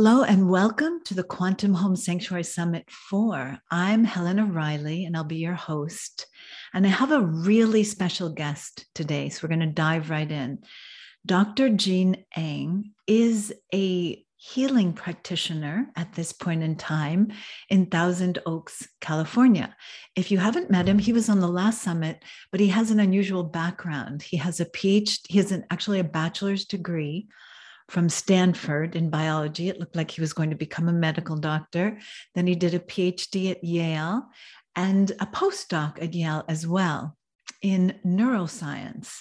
Hello and welcome to the Quantum Home Sanctuary Summit 4. I'm Helena Riley and I'll be your host. And I have a really special guest today, so we're going to dive right in. Dr. Jean Eng is a healing practitioner at this point in time in Thousand Oaks, California. If you haven't met him, he was on the last summit, but he has an unusual background. He has a PhD, he has an, actually a bachelor's degree from Stanford in biology. It looked like he was going to become a medical doctor. Then he did a PhD at Yale and a postdoc at Yale as well in neuroscience.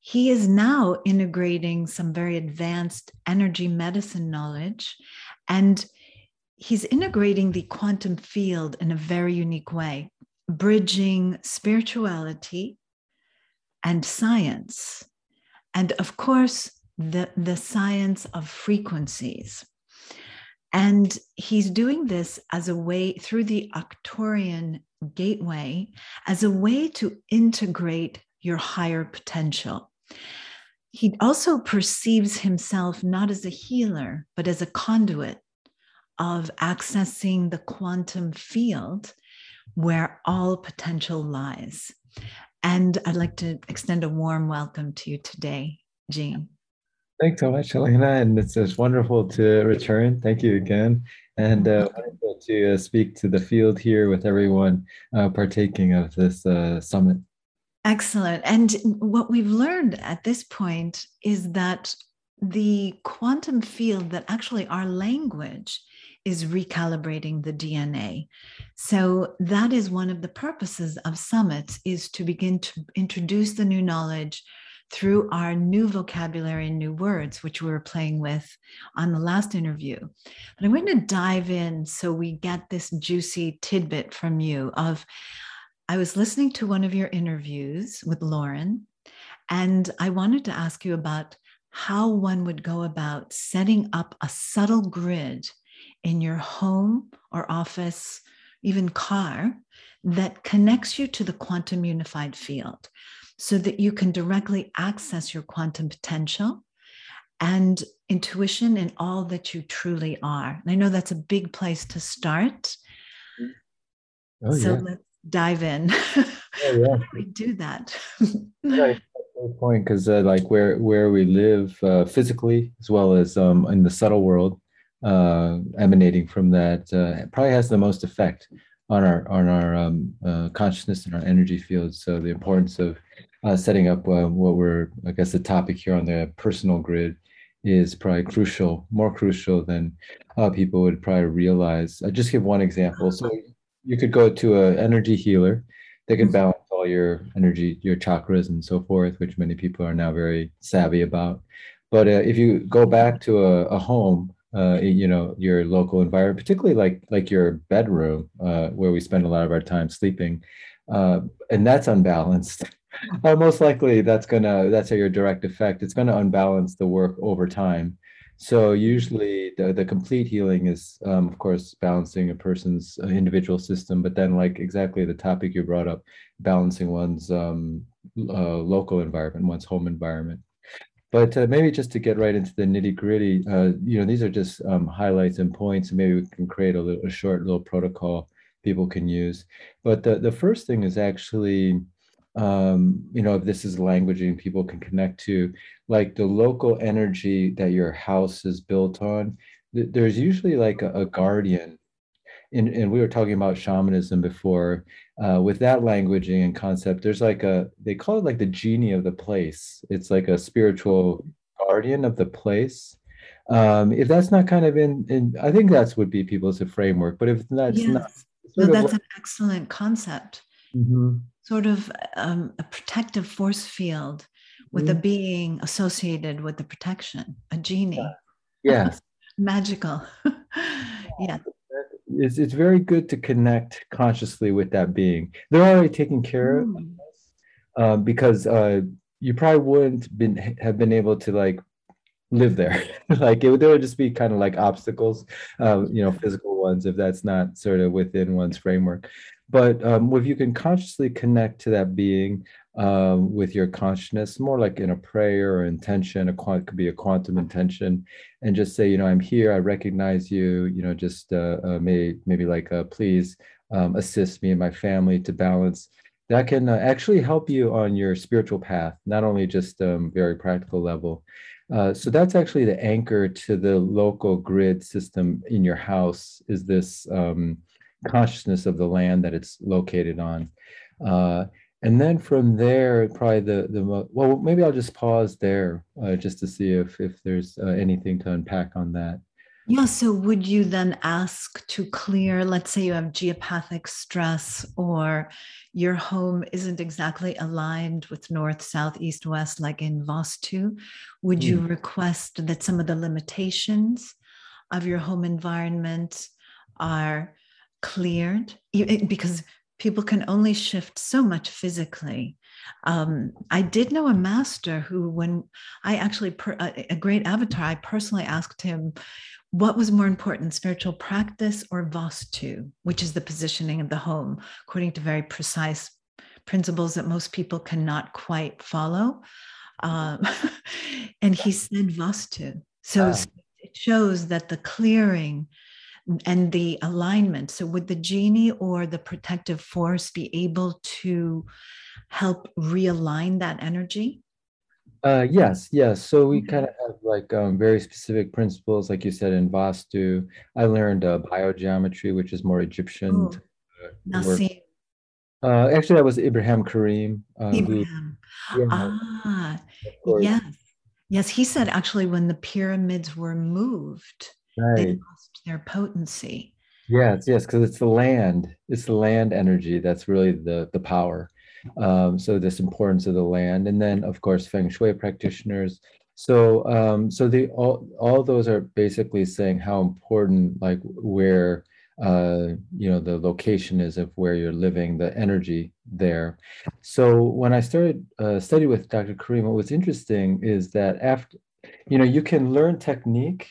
He is now integrating some very advanced energy medicine knowledge and he's integrating the quantum field in a very unique way, bridging spirituality and science. And of course, the, the science of frequencies. And he's doing this as a way through the Arcturian gateway, as a way to integrate your higher potential. He also perceives himself not as a healer, but as a conduit of accessing the quantum field where all potential lies. And I'd like to extend a warm welcome to you today, Jean. Thanks so much, Elena, and it's, it's wonderful to return. Thank you again, and uh, wonderful to uh, speak to the field here with everyone uh, partaking of this uh, summit. Excellent. And what we've learned at this point is that the quantum field, that actually our language is recalibrating the DNA. So that is one of the purposes of summits is to begin to introduce the new knowledge through our new vocabulary and new words, which we were playing with on the last interview. But I'm going to dive in so we get this juicy tidbit from you of I was listening to one of your interviews with Lauren, and I wanted to ask you about how one would go about setting up a subtle grid in your home or office, even car, that connects you to the quantum unified field so that you can directly access your quantum potential and intuition in all that you truly are. And I know that's a big place to start. Oh, so yeah. let's dive in. Oh, yeah. we do that? right. point because uh, like where where we live uh, physically as well as um, in the subtle world uh, emanating from that uh, probably has the most effect on our on our um, uh, consciousness and our energy fields so the importance of uh, setting up uh, what we're, I guess, the topic here on the personal grid is probably crucial, more crucial than uh, people would probably realize. I'll just give one example. So you could go to an energy healer. They can mm-hmm. balance all your energy, your chakras, and so forth, which many people are now very savvy about. But uh, if you go back to a, a home, uh, you know, your local environment, particularly like like your bedroom, uh, where we spend a lot of our time sleeping, uh, and that's unbalanced uh, most likely that's gonna that's your direct effect. It's gonna unbalance the work over time. So usually the, the complete healing is um, of course balancing a person's uh, individual system but then like exactly the topic you brought up balancing one's um, uh, local environment one's home environment. But uh, maybe just to get right into the nitty gritty uh, you know these are just um, highlights and points. Maybe we can create a, little, a short little protocol people can use. But the, the first thing is actually um, you know, if this is languaging people can connect to, like the local energy that your house is built on, th- there's usually like a, a guardian. And, and we were talking about shamanism before. Uh, with that languaging and concept, there's like a, they call it like the genie of the place. It's like a spiritual guardian of the place. Um, if that's not kind of in, in I think that's would be people's framework. But if that's yes. not, no, that's an excellent concept. Mm-hmm sort of um, a protective force field with mm. a being associated with the protection, a genie. Yeah. Magical. yeah. It's, it's very good to connect consciously with that being. They're already taken care mm. of um, because uh, you probably wouldn't been have been able to like live there. like it would, there would just be kind of like obstacles, um, you know, physical ones if that's not sort of within one's framework. But um, if you can consciously connect to that being um, with your consciousness, more like in a prayer or intention, a quant could be a quantum intention, and just say, you know, I'm here, I recognize you, you know, just uh, uh, maybe maybe like, uh, please um, assist me and my family to balance. That can uh, actually help you on your spiritual path, not only just um, very practical level. Uh, so that's actually the anchor to the local grid system in your house. Is this um, consciousness of the land that it's located on? Uh, and then from there, probably the the well, maybe I'll just pause there uh, just to see if if there's uh, anything to unpack on that. Yeah. So would you then ask to clear, let's say you have geopathic stress or your home isn't exactly aligned with north, south, east, west, like in Vastu? Would you mm. request that some of the limitations of your home environment are cleared? Because people can only shift so much physically. Um, I did know a master who, when I actually, per, a, a great avatar, I personally asked him, what was more important, spiritual practice or vastu, which is the positioning of the home, according to very precise principles that most people cannot quite follow. Um, and he said vastu. So it shows that the clearing and the alignment. So, would the genie or the protective force be able to help realign that energy? Uh, yes, yes. So we kind of have like um, very specific principles, like you said in Vastu. I learned uh, biogeometry, which is more Egyptian. Oh. Uh, actually, that was Ibrahim Karim. Uh, Ibrahim. Who, yeah, ah, yes. Yes, he said actually when the pyramids were moved, right. they their potency. Yes, yes, because it's the land. It's the land energy that's really the the power. Um, so this importance of the land, and then of course feng shui practitioners. So um, so the all all those are basically saying how important like where uh, you know the location is of where you're living, the energy there. So when I started uh, study with Dr. Karim, what was interesting is that after you know you can learn technique,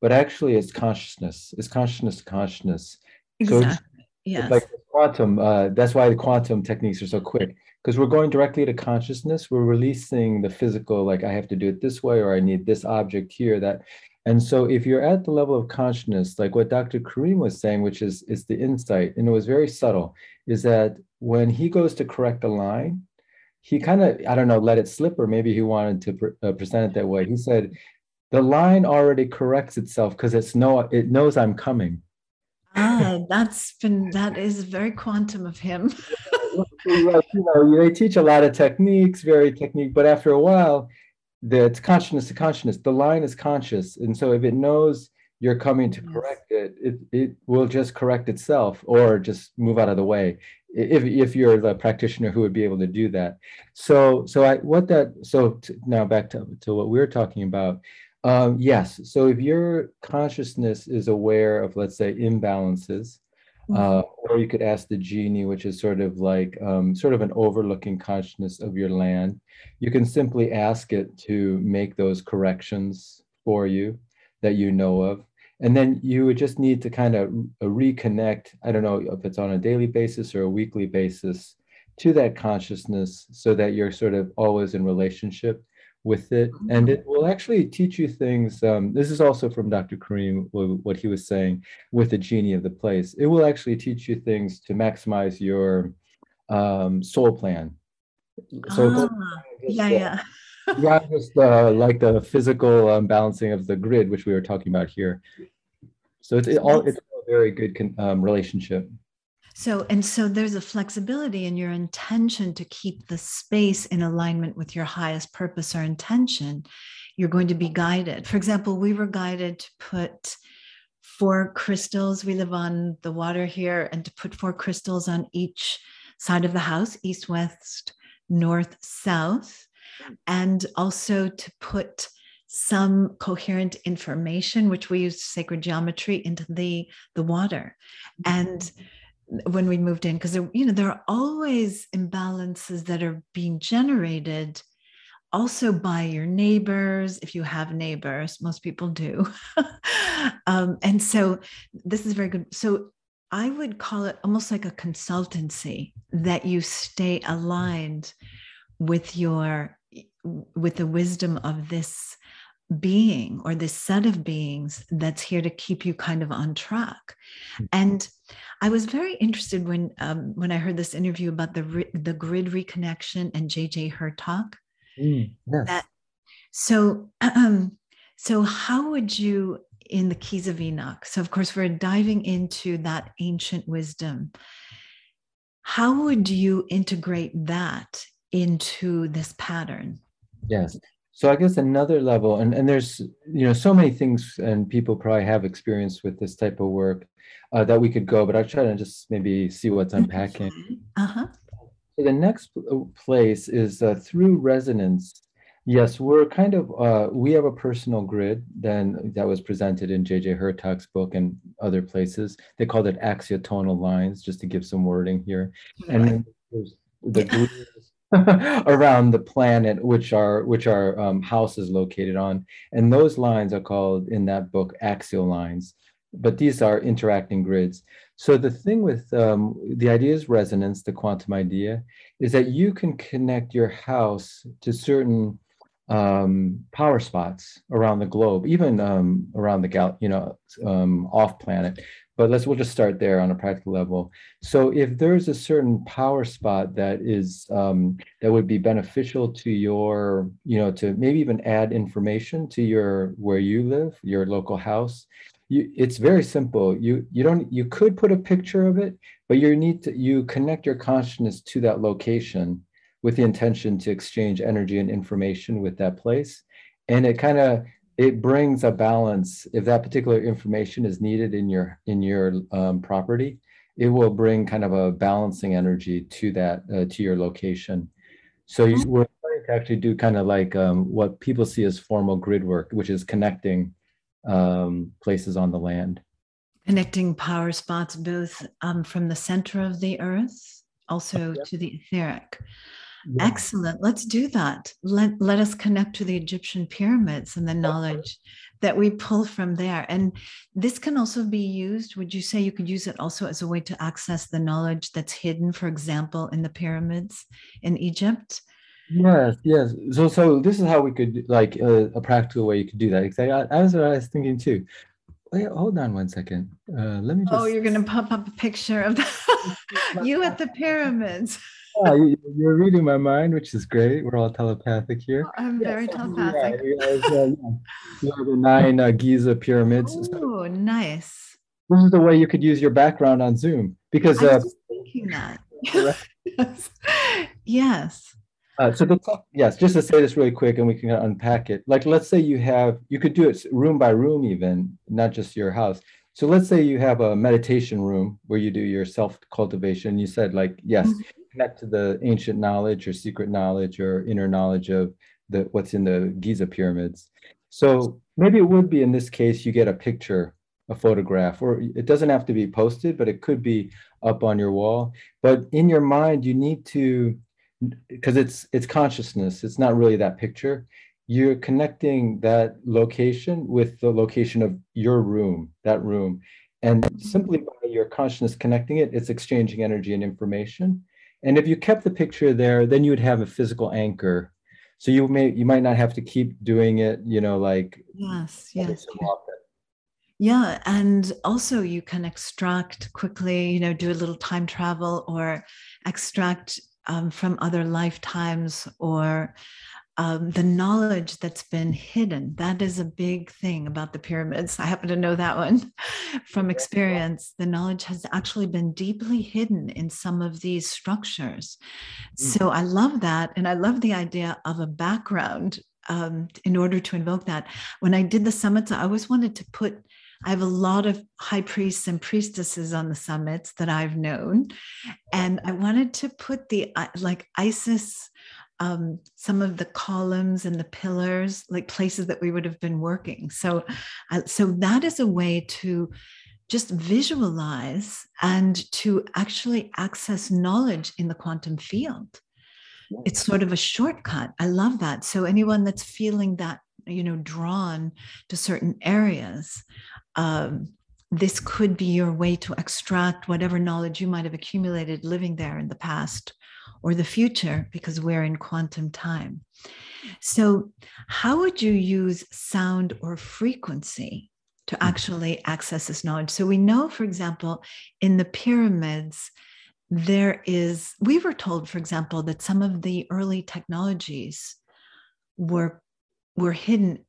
but actually it's consciousness. It's consciousness consciousness. Exactly. So yes. like quantum uh, that's why the quantum techniques are so quick because we're going directly to consciousness we're releasing the physical like i have to do it this way or i need this object here that and so if you're at the level of consciousness like what dr karim was saying which is is the insight and it was very subtle is that when he goes to correct a line he kind of i don't know let it slip or maybe he wanted to pre- uh, present it that way he said the line already corrects itself because it's no it knows i'm coming ah, that's been that is very quantum of him. you know, they teach a lot of techniques, very technique, but after a while, the it's consciousness to consciousness. The line is conscious, and so if it knows you're coming to correct it, it it will just correct itself or just move out of the way. If if you're the practitioner who would be able to do that. So so I what that so now back to to what we we're talking about um, yes. So if your consciousness is aware of, let's say, imbalances, mm-hmm. uh, or you could ask the genie, which is sort of like um, sort of an overlooking consciousness of your land, you can simply ask it to make those corrections for you that you know of. And then you would just need to kind of reconnect. I don't know if it's on a daily basis or a weekly basis to that consciousness so that you're sort of always in relationship with it and it will actually teach you things um, this is also from dr Karim, what he was saying with the genie of the place. It will actually teach you things to maximize your um, soul plan. So ah, yeah yeah. not just uh, like the physical um, balancing of the grid which we were talking about here. So it's it all it's a very good um, relationship so, and so there's a flexibility in your intention to keep the space in alignment with your highest purpose or intention. You're going to be guided. For example, we were guided to put four crystals. We live on the water here, and to put four crystals on each side of the house east, west, north, south. And also to put some coherent information, which we use sacred geometry, into the, the water. And mm-hmm. When we moved in because you know there are always imbalances that are being generated also by your neighbors if you have neighbors most people do. Um, and so this is very good. So i would call it almost like a consultancy that you stay aligned with your with the wisdom of this being or this set of beings that's here to keep you kind of on track. Mm-hmm. and i was very interested when um, when i heard this interview about the the grid reconnection and jj Hurtak mm, yes. that so um, so how would you in the keys of enoch so of course we're diving into that ancient wisdom. How would you integrate that into this pattern? Yes so i guess another level and, and there's you know so many things and people probably have experience with this type of work uh, that we could go but i'll try to just maybe see what's unpacking. uh-huh. so the next uh, place is uh, through resonance. Yes we're kind of uh, we have a personal grid then that was presented in jj Hurtak's book and other places. They called it axiotonal lines just to give some wording here. And then there's the yeah. around the planet which our which our um, house is located on. And those lines are called in that book axial lines. But these are interacting grids. So the thing with um, the idea is resonance the quantum idea is that you can connect your house to certain um, power spots around the globe even um, around the gal you know um, off planet but let's we'll just start there on a practical level. So if there's a certain power spot that is um, that would be beneficial to your you know to maybe even add information to your where you live your local house you, it's very simple. You you don't you could put a picture of it but you need to you connect your consciousness to that location with the intention to exchange energy and information with that place. And it kind of it brings a balance. If that particular information is needed in your in your um, property it will bring kind of a balancing energy to that uh, to your location. So you, we're trying to actually do kind of like um, what people see as formal grid work which is connecting um, places on the land. Connecting power spots both um, from the center of the earth also to the etheric yeah. Excellent. Let's do that. Let, let us connect to the Egyptian pyramids and the knowledge that we pull from there. And this can also be used. Would you say you could use it also as a way to access the knowledge that's hidden, for example, in the pyramids in Egypt? Yes, yes. So, so this is how we could like uh, a practical way you could do that. Exactly. I, I was I was thinking too. Wait, hold on one second. Uh, let me. Oh, just... Oh, you're going to pop up a picture of the... you at the pyramids yeah, you, are reading my mind, which is great. We're all telepathic here. Oh, I'm very yeah, telepathic. Yeah, yeah, You have the nine uh, Giza pyramids. Oh, nice. This is the way you could use your background on Zoom because. I was uh, just thinking that. yes. yes. Uh, so the yes, just to say this really quick, and we can unpack it. Like, let's say you have, you could do it room by room, even not just your house. So let's say you have a meditation room where you do your self cultivation. You said like, yes, mm-hmm connect to the ancient knowledge or secret knowledge or inner knowledge of the what's in the Giza pyramids. So maybe it would be in this case you get a picture, a photograph, or it doesn't have to be posted, but it could be up on your wall. But in your mind, you need to because it's it's consciousness, it's not really that picture. You're connecting that location with the location of your room, that room. And simply by your consciousness connecting it, it's exchanging energy and information. And if you kept the picture there, then you would have a physical anchor. So you may you might not have to keep doing it, you know, like yes, yes. Yeah, and also you can extract quickly, you know, do a little time travel or extract um, from other lifetimes or um, the knowledge that's been hidden. That is a big thing about the pyramids. I happen to know that one from experience. The knowledge has actually been deeply hidden in some of these structures. Mm. So I love that. And I love the idea of a background um, in order to invoke that. When I did the summits, I always wanted to put I have a lot of high priests and priestesses on the summits that I've known. And I wanted to put the uh, like Isis um, some of the columns and the pillars, like places that we would have been working. So, uh, so that is a way to just visualize and to actually access knowledge in the quantum field. it's sort of a shortcut. I love that. So anyone that's feeling that, you know, drawn to certain areas, um, this could be your way to extract whatever knowledge you might have accumulated living there in the past or the future, because we're in quantum time. So, how would you use sound or frequency to hmm. actually access this knowledge? So, we know, for example, in the pyramids, there is, we were told, for example, that some of the early technologies were, were hidden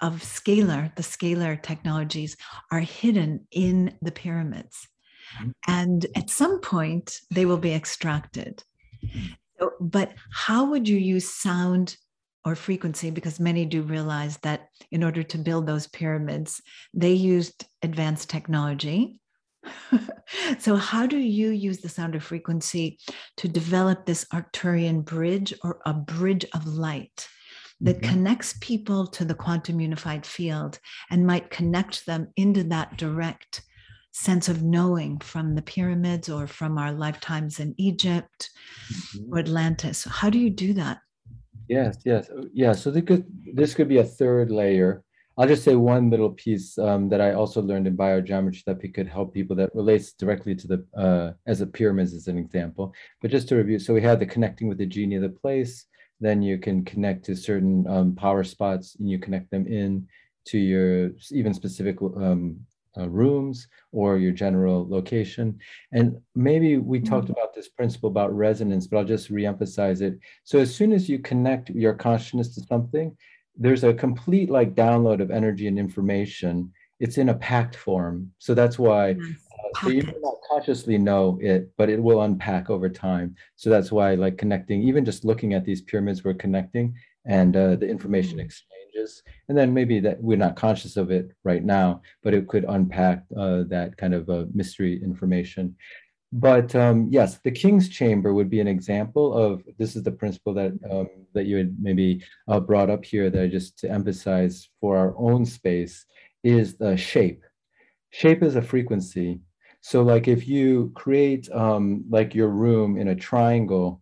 of scalar, the scalar technologies are hidden in the pyramids. Mm-hmm. And at some point, they will be extracted. So, but how would you use sound or frequency? Because many do realize that in order to build those pyramids, they used advanced technology so, how do you use the sound of frequency to develop this Arcturian bridge or a bridge of light that mm-hmm. connects people to the quantum unified field and might connect them into that direct sense of knowing from the pyramids or from our lifetimes in Egypt mm-hmm. or Atlantis? How do you do that? Yes, yes, yeah. So could, this could be a third layer I'll just say one little piece um, that I also learned in biogeometry that we could help people that relates directly to the, uh, as a pyramids as an example. But just to review, so we had the connecting with the genie of the place, then you can connect to certain um, power spots and you connect them in to your even specific um, uh, rooms or your general location. And maybe we mm-hmm. talked about this principle about resonance, but I'll just reemphasize it. So as soon as you connect your consciousness to something, there's a complete like download of energy and information. It's in a packed form. So that's why uh, so you may not consciously know it, but it will unpack over time. So that's why like connecting, even just looking at these pyramids, we're connecting and uh, the information mm. Exchanges. And then maybe that we're not conscious of it right now, but it could unpack uh, that kind of uh, mystery information. But um, yes, the king's chamber would be an example of this is the principle that um, that you had maybe uh, brought up here that I just to emphasize for our own space is the shape. Shape is a frequency. So like if you create um, like your room in a triangle,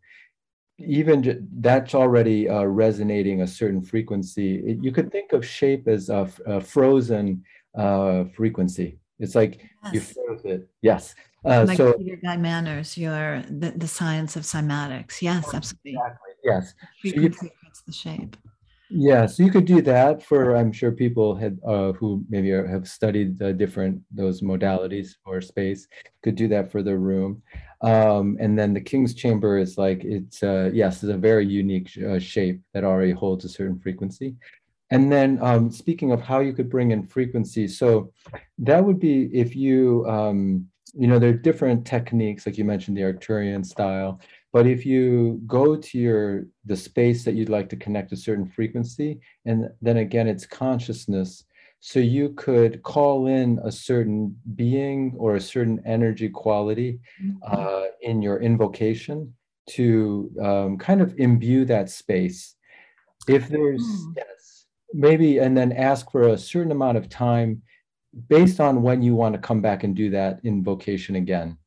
even that's already uh, resonating a certain frequency. It, you could think of shape as a, a frozen uh, frequency. It's like yes. you froze it. Yes. Uh, like so, Peter Guy Manners, your the, the science of cymatics. Yes, absolutely. Exactly. Yes. Frequency so you, the shape. Yeah, so you could do that for I'm sure people had uh, who maybe are, have studied the different those modalities for space could do that for the room, um, and then the king's chamber is like it's uh, yes, it's a very unique uh, shape that already holds a certain frequency. And then um, speaking of how you could bring in frequency, so that would be if you um, you know, there are different techniques, like you mentioned, the Arcturian style. But if you go to your the space that you'd like to connect a certain frequency, and then again, it's consciousness. So you could call in a certain being or a certain energy quality mm-hmm. uh, in your invocation to um, kind of imbue that space. If there's mm. yes, maybe, and then ask for a certain amount of time based on when you want to come back and do that invocation again.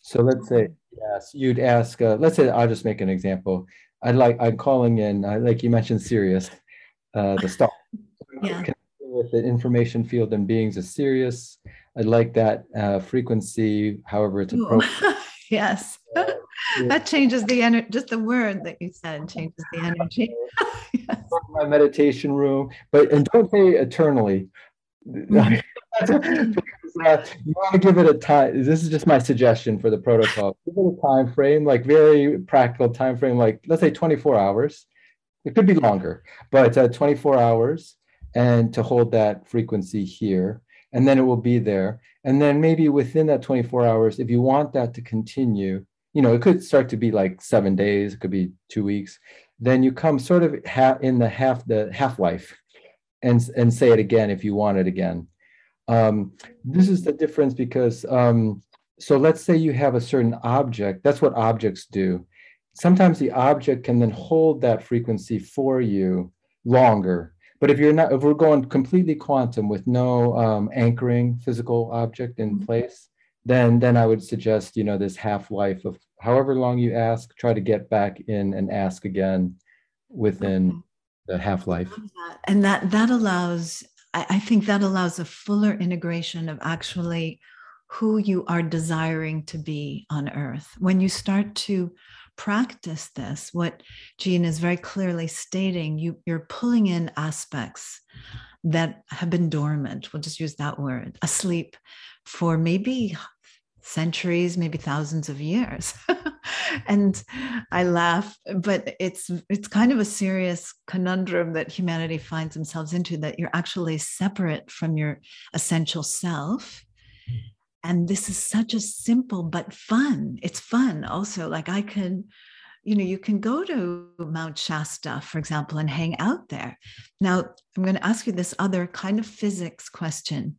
So let's say, yes, you'd ask, uh, let's say, I'll just make an example. I'd like, I'm calling in, uh, like you mentioned, Sirius, uh, the star. yeah. With the information field and beings of Sirius. I'd like that uh, frequency, however it's appropriate. yes. Uh, that changes the energy, just the word that you said changes the energy. yes. My meditation room, but and don't say eternally because, uh, you want to give it a time. This is just my suggestion for the protocol. Give it a time frame, like very practical time frame, like let's say 24 hours. It could be longer, but uh, 24 hours, and to hold that frequency here, and then it will be there. And then maybe within that 24 hours, if you want that to continue, you know, it could start to be like seven days. It could be two weeks. Then you come sort of ha- in the half the half life and, and say it again if you want it again. Um, this is the difference because, um, so let's say you have a certain object, that's what objects do. Sometimes the object can then hold that frequency for you longer. But if you're not, if we're going completely quantum with no um, anchoring physical object in mm-hmm. place, then then I would suggest you know this half life of however long you ask, try to get back in and ask again within the half life. And that that allows, I, I think that allows a fuller integration of actually who you are desiring to be on earth. When you start to practice this, what Jean is very clearly stating, you, you're pulling in aspects that have been dormant, we'll just use that word, asleep for maybe centuries, maybe thousands of years. and I laugh, but it's it's kind of a serious conundrum that humanity finds themselves into that you're actually separate from your essential self. And this is such a simple but fun. It's fun also. Like I can, you know, you can go to Mount Shasta, for example, and hang out there. Now, I'm going to ask you this other kind of physics question.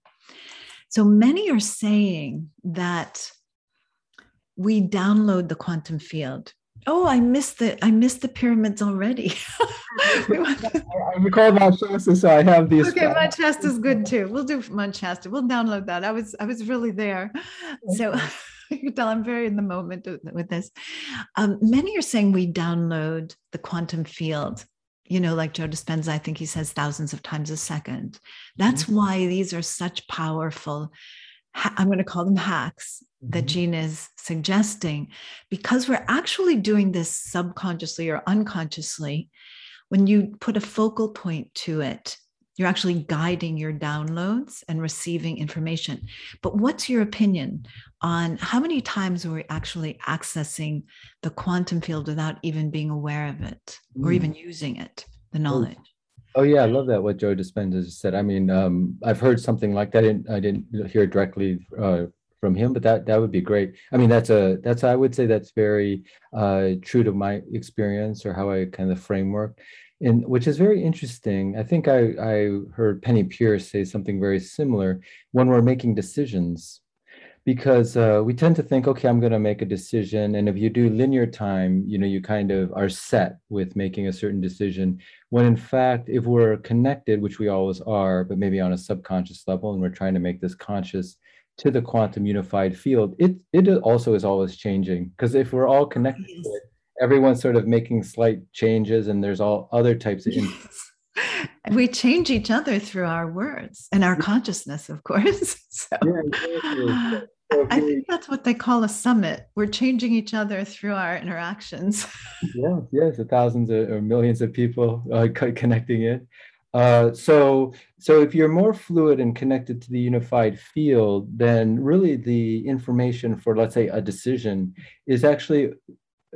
So many are saying that we download the quantum field. Oh, I missed the I missed the pyramids already. I recall Shasta, so I have these. Okay, is good too. We'll do Shasta. We'll download that. I was I was really there, so you can tell I'm very in the moment with this. Um, many are saying we download the quantum field you know, like Joe Dispenza, I think he says thousands of times a second. That's mm-hmm. why these are such powerful, I'm going to call them hacks mm-hmm. that Jean is suggesting, because we're actually doing this subconsciously or unconsciously. When you put a focal point to it, you're actually guiding your downloads and receiving information. But what's your opinion on how many times are we actually accessing the quantum field without even being aware of it or mm. even using it, the knowledge? Oh, yeah, I love that what Joe Dispenza just said. I mean, um, I've heard something like that. I didn't, I didn't hear directly uh, from him, but that that would be great. I mean, that's a that's I would say that's very uh, true to my experience or how I kind of framework and which is very interesting. I think I, I heard Penney Peirce say something very similar when we're making decisions, because uh, we tend to think, okay, I'm going to make a decision, and if you do linear time, you know, you kind of are set with making a certain decision. When in fact, if we're connected, which we always are, but maybe on a subconscious level, and we're trying to make this conscious to the quantum unified field, it it also is always changing. Because if we're all connected to it, everyone's sort of making slight changes and there's all other types of yes. we change each other through our words and our consciousness of course so yeah, I think that's what they call a summit. We're changing each other through our interactions. yes, yes, thousands of, or millions of people uh, connecting it. Uh, so, so if you're more fluid and connected to the unified field, then really the information for, let's say, a decision is actually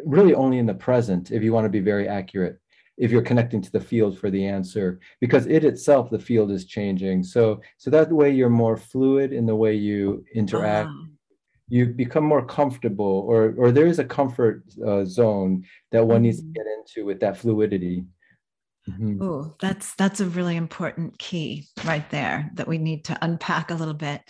really only in the present if you want to be very accurate if you're connecting to the field for the answer because it itself the field is changing so so that way you're more fluid in the way you interact you become more comfortable or or there is a comfort uh, zone that one mm-hmm. needs to mm-hmm. get into with that fluidity mm-hmm. oh that's that's a really important key right there that we need to unpack a little bit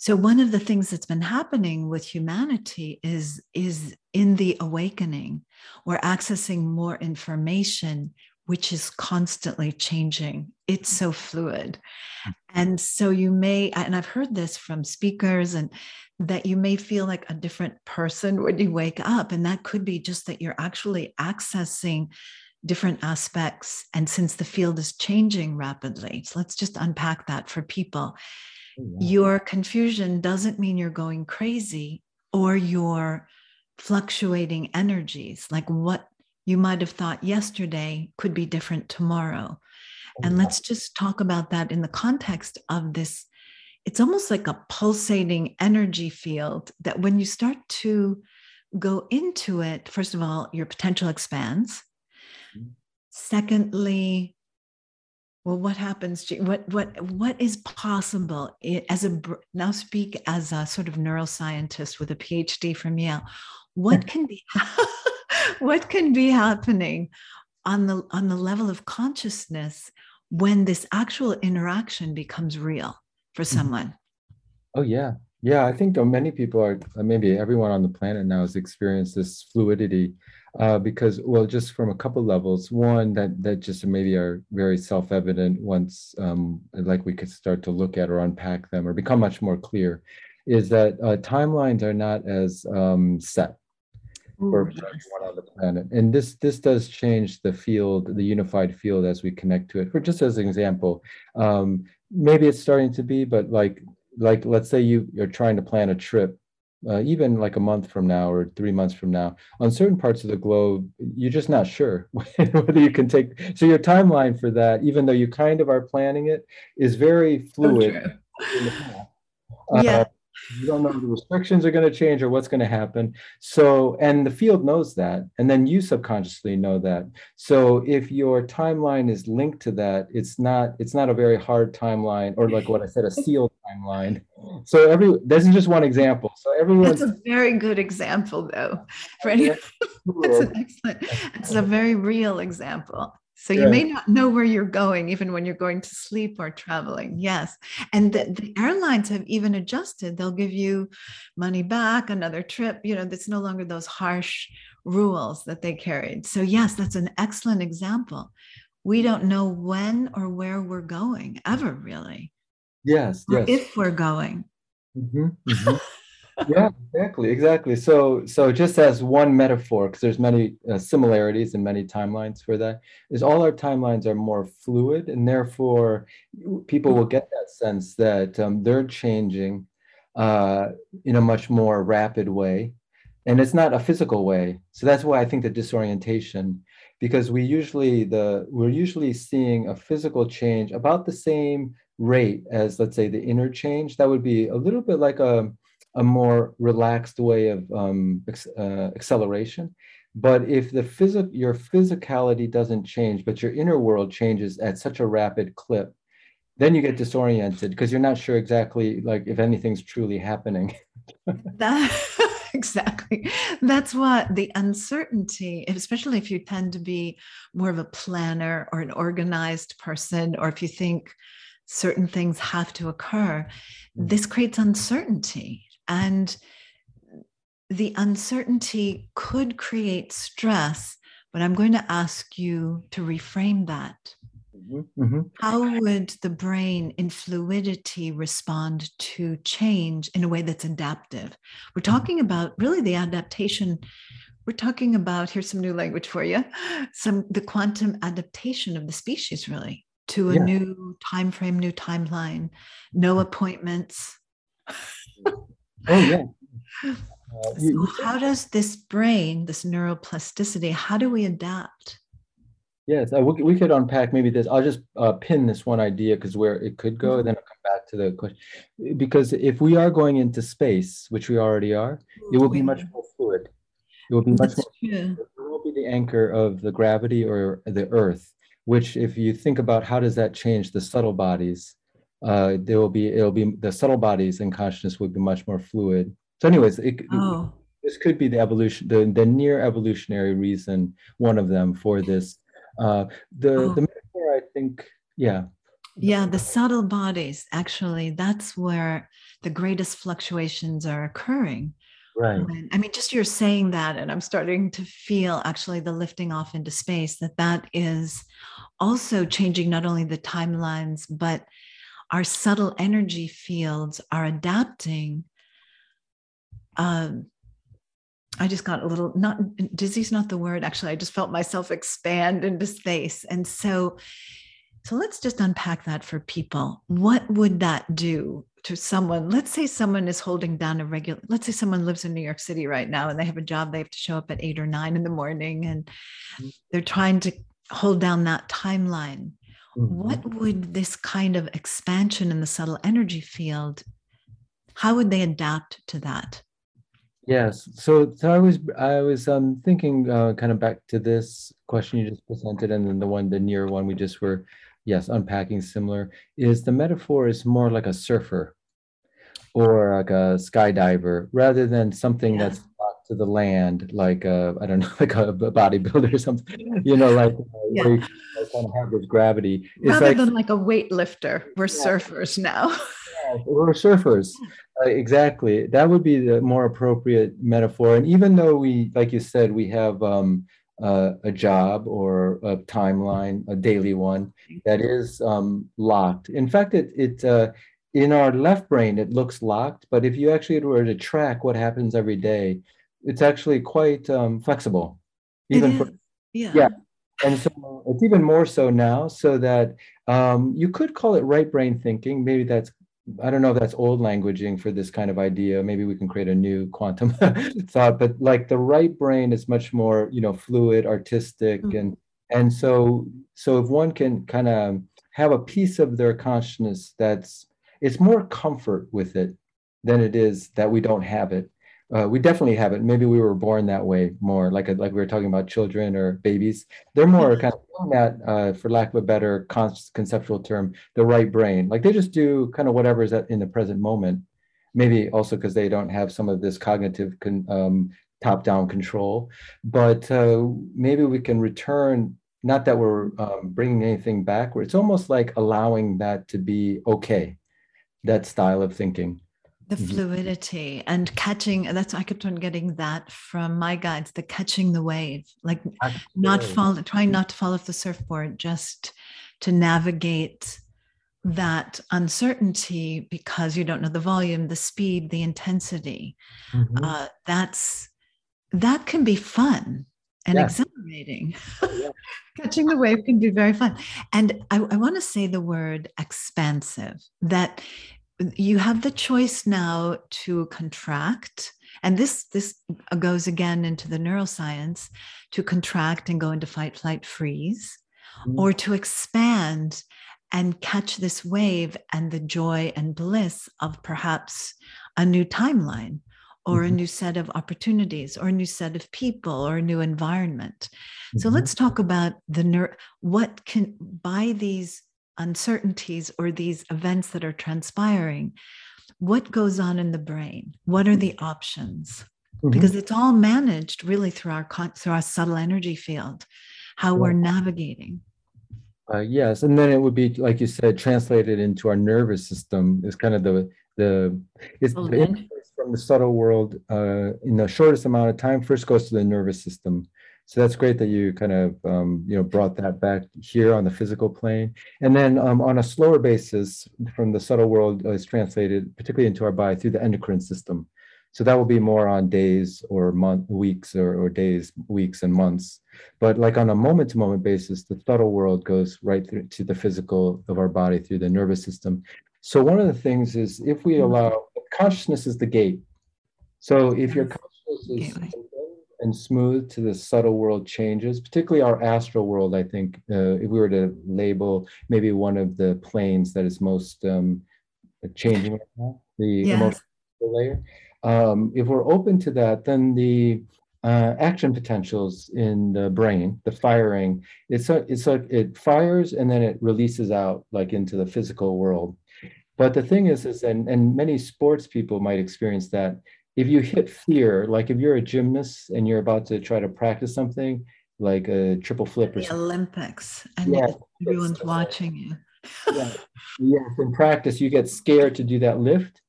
so one of the things that's been happening with humanity is is in the awakening, we're accessing more information which is constantly changing. It's mm. so fluid. Mm. And so you may, and I've heard this from speakers, and that you may feel like a different person when you wake up. And that could be just that you're actually accessing different aspects. And since the field is changing rapidly, so let's just unpack that for people. Your confusion doesn't mean you're going crazy or you're fluctuating energies. Like what you might have thought yesterday could be different tomorrow. Oh, and let's just talk about that in the context of this. It's almost like a pulsating energy field that when you start to go into it, first of all, your potential expands. Mm-hmm. Secondly, well what happens what what what is possible as a now speak as a sort of neuroscientist with a phd from yale. What can be what can be happening on the on the level of consciousness when this actual interaction becomes real for mm-hmm. someone? Oh yeah. Yeah i think many people are maybe everyone on the planet now has experienced this fluidity uh, because well just from a couple levels one that that just maybe are very self-evident once um, like we could start to look at or unpack them or become much more clear is that uh, timelines are not as um, set for, everyone on the planet. And this this does change the field, the unified field as we connect to it. For just as an example, um, maybe it's starting to be, but like like let's say you you're trying to plan a trip uh, even like a month from now or three months from now on certain parts of the globe you're just not sure whether you can take so your timeline for that even though you kind of are planning it is very fluid so yeah. Uh, you don't know the restrictions are going to change or what's going to happen. So and the field knows that and then you subconsciously know that. So if your timeline is linked to that it's not it's not a very hard timeline or like what i said a sealed timeline. So every this is just one example. So everyone that's a very good example though. For any that's an excellent it's a very real example so you may not know where you're going, even when you're going to sleep or traveling. Yes. And the, the, airlines have even adjusted. They'll give you money back, another trip. You know, it's no longer those harsh rules that they carried. So, yes, that's an excellent example. We don't know when or where we're going, ever really. Yes. yes. If we're going. Mm-hmm, mm-hmm yeah exactly exactly. So so just as one metaphor because there's many uh, similarities and many timelines for that is all our timelines are more fluid and therefore people will get that sense that um, they're changing uh, in a much more rapid way and it's not a physical way. So that's why i think the disorientation because we usually the we're usually seeing a physical change about the same rate as let's say the inner change. That would be a little bit like a a more relaxed way of um, uh, acceleration. But if the physic, your physicality doesn't change, but your inner world changes at such a rapid clip, then you get disoriented because you're not sure exactly like if anything's truly happening. that exactly. That's what the uncertainty, especially if you tend to be more of a planner or an organized person, or if you think certain things have to occur, this creates uncertainty. And the uncertainty could create stress, but I'm going to ask you to reframe that. Mm-hmm. mm-hmm. How would the brain in fluidity respond to change in a way that's adaptive? We're mm-hmm. talking about really the adaptation. We're talking about here's some new language for you, some the quantum adaptation of the species, really, to a yeah. new time frame, new timeline, no appointments. Oh yeah. Uh, so how does this brain, this neuroplasticity, how do we adapt? Yes, uh, we, we could unpack maybe this. I'll just uh, pin this one idea because where it could go, mm-hmm. then I'll come back to the question. Because if we are going into space, which we already are, it will be much more fluid. It will be much That's more. True. It will be the anchor of the gravity or the Earth. Which, if you think about how does that change the subtle bodies, uh, there will be it'll be the subtle bodies and consciousness will be much more fluid. So, anyways, it, oh. this could be the evolution, the, the near evolutionary reason, one of them for this. Uh, the oh. the metaphor, I think, yeah. Yeah, the subtle bodies. Actually, that's where the greatest fluctuations are occurring. Right. When, I mean, just you're saying that, and I'm starting to feel actually the lifting off into space. That that is also changing not only the timelines, but our subtle energy fields are adapting. Um, I just got a little not dizzy's not the word. Actually, I just felt myself expand into space. And so, so let's just unpack that for people. What would that do to someone? Let's say someone is holding down a regular, let's say someone lives in New York City right now and they have a job, they have to show up at eight or nine in the morning and mm-hmm. they're trying to hold down that timeline Mm-hmm. What would this kind of expansion in the subtle energy field, how would they adapt to that? Yes. So, so I was I was um, thinking uh, kind of back to this question you just presented, and then the one the near one we just were, yes, unpacking similar. Is the metaphor is more like a surfer, or like a skydiver, rather than something yeah. that's to the land, like a, I don't know, like a bodybuilder or something, you know, like uh, yeah. where you kind of have this gravity. It's Rather like, than like a weightlifter, we're yeah. surfers now. yeah, we're surfers. Uh, exactly. That would be the more appropriate metaphor. And even though we, like you said, we have um, uh, a job or a timeline, a daily one that is um, locked. In fact, it, it uh, in our left brain, it looks locked. But if you actually were to track what happens every day, it's actually quite um, flexible, even for yeah. yeah. And so it's even more so now, so that um, you could call it right brain thinking. Maybe that's I don't know if that's old languaging for this kind of idea. Maybe we can create a new quantum thought, but like the right brain is much more, you know, fluid, artistic, mm-hmm. and and so so if one can kind of have a piece of their consciousness that's it's more comfort with it than it is that we don't have it. Uh, we definitely have it. Maybe we were born that way more, like a, like we were talking about children or babies. They're more kind of that, uh, for lack of a better con- conceptual term, the right brain. Like they just do kind of whatever is in the present moment. Maybe also because they don't have some of this cognitive con- um, top-down control. But uh, maybe we can return. Not that we're um, bringing anything backward. It's almost like allowing that to be okay. That style of thinking the mm-hmm. fluidity and catching that's i kept on getting that from my guides the catching the wave like not fall trying not to fall off the surfboard just to navigate that uncertainty because you don't know the volume the speed the intensity mm-hmm. uh, that's that can be fun and yeah. exhilarating catching the wave can be very fun and i, I want to say the word expansive that you have the choice now to contract and this this goes again into the neuroscience to contract and go into fight flight freeze mm-hmm. or to expand and catch this wave and the joy and bliss of perhaps a new timeline or mm-hmm. a new set of opportunities or a new set of people or a new environment mm-hmm. so let's talk about the ner- what can by these uncertainties or these events that are transpiring, what goes on in the brain? What are the options? Mm-hmm. Because it's all managed really through our through our subtle energy field, how we're navigating. Uh, yes, and then it would be like you said, translated into our nervous system is kind of the the it's oh, the from the subtle world uh, in the shortest amount of time. First goes to the nervous system, so that's great that you kind of um, you know brought that back here on the physical plane, and then um, on a slower basis from the subtle world uh, is translated particularly into our body through the endocrine system. So that will be more on days or month, weeks or, or days, weeks and months. But like on a moment-to-moment basis, the subtle world goes right through to the physical of our body through the nervous system. So one of the things is if we mm-hmm. allow consciousness is the gate. So if your consciousness is and smooth to the subtle world changes, particularly our astral world. I think uh, if we were to label maybe one of the planes that is most um, changing right now, the yes. emotional layer. Um, if we're open to that, then the uh, action potentials in the brain, the firing, it's a, it's like it fires and then it releases out like into the physical world. But the thing is, is and, and many sports people might experience that if you hit fear, like if you're a gymnast and you're about to try to practice something, like a triple flip or the something. Olympics, and yeah, everyone's watching you. yeah. Yes, in practice, you get scared to do that lift.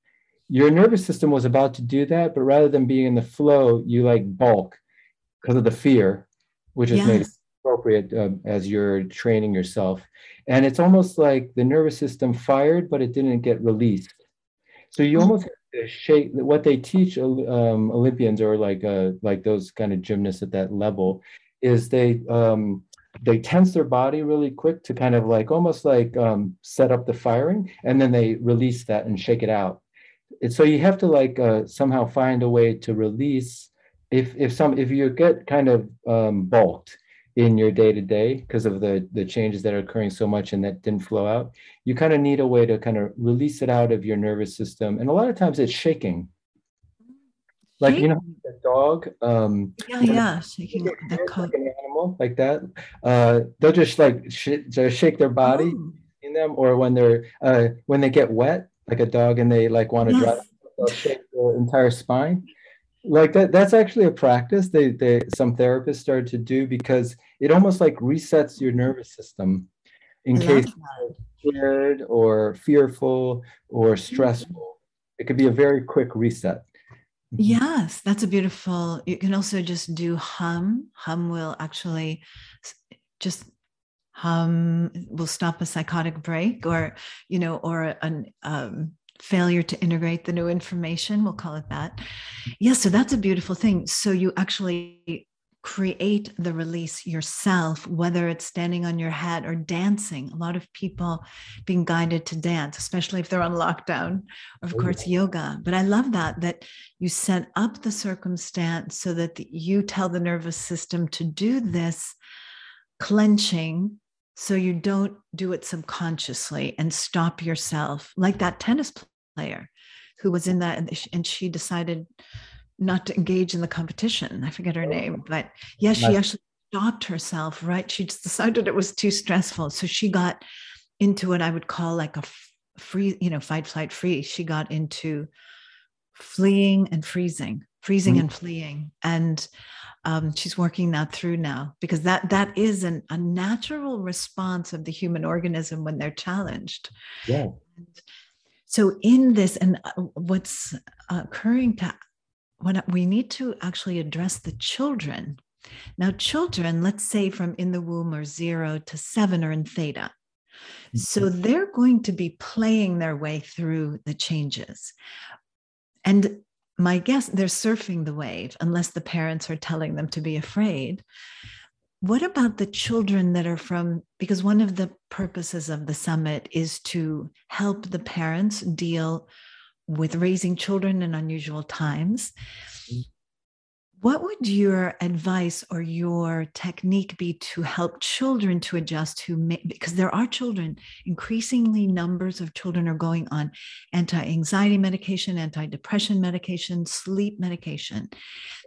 Your nervous system was about to do that, but rather than being in the flow, you like bulk because of the fear, which is yes. made appropriate uh, as you're training yourself. And it's almost like the nervous system fired, but it didn't get released. So you mm. almost shake what they teach um, Olympians or like uh, like those kind of gymnasts at that level is they um, they tense their body really quick to kind of like almost like um, set up the firing and then they release that and shake it out. It's, so you have to like uh, somehow find a way to release if if some if you get kind of um, bulked in your day to day because of the the changes that are occurring so much and that didn't flow out. You kind of need a way to kind of release it out of your nervous system and a lot of times it's shaking. Like you know the dog um yeah yeah shaking the like an animal like that uh they'll just like sh- just shake their body oh. in them or when they're uh when they get wet like a dog and they like want to yes. dry they'll shake the entire spine like that that's actually a practice they they some therapists started to do because it almost like resets your nervous system in case you're scared or fearful or stressful. It could be a very quick reset. Yes that's a beautiful you can also just do hum. Hum will actually just hum will stop a psychotic break or you know or an um, failure to integrate the new information we'll call it that yes yeah, so that's a beautiful thing so you actually create the release yourself, whether it's standing on your head or dancing. A lot of people being guided to dance, especially if they're on lockdown, of course, yoga. But I love that, that you set up the circumstance so that you tell the nervous system to do this clenching so you don't do it subconsciously and stop yourself, like that tennis player who was in that and she decided not to engage in the competition. I forget her name, but yeah, she actually stopped herself, right? She just decided it was too stressful. So she got into what I would call like a free, you know, fight, flight, freeze. She got into fleeing and freezing, freezing mm-hmm. and fleeing. And um, she's working that through now because that that is an, a natural response of the human organism when they're challenged. Yeah. So in this, and uh, what's occurring to when we need to actually address the children. Now, children, let's say from in the womb are zero to seven are in theta. So mm-hmm. they're going to be playing their way through the changes. And my guess, they're surfing the wave unless the parents are telling them to be afraid. What about the children that are from? Because one of the purposes of the summit is to help the parents deal with raising children in unusual times. Mm-hmm. What would your advice or your technique be to help children to adjust who may, because there are children, increasingly numbers of children are going on anti-anxiety medication, anti-depression medication, sleep medication.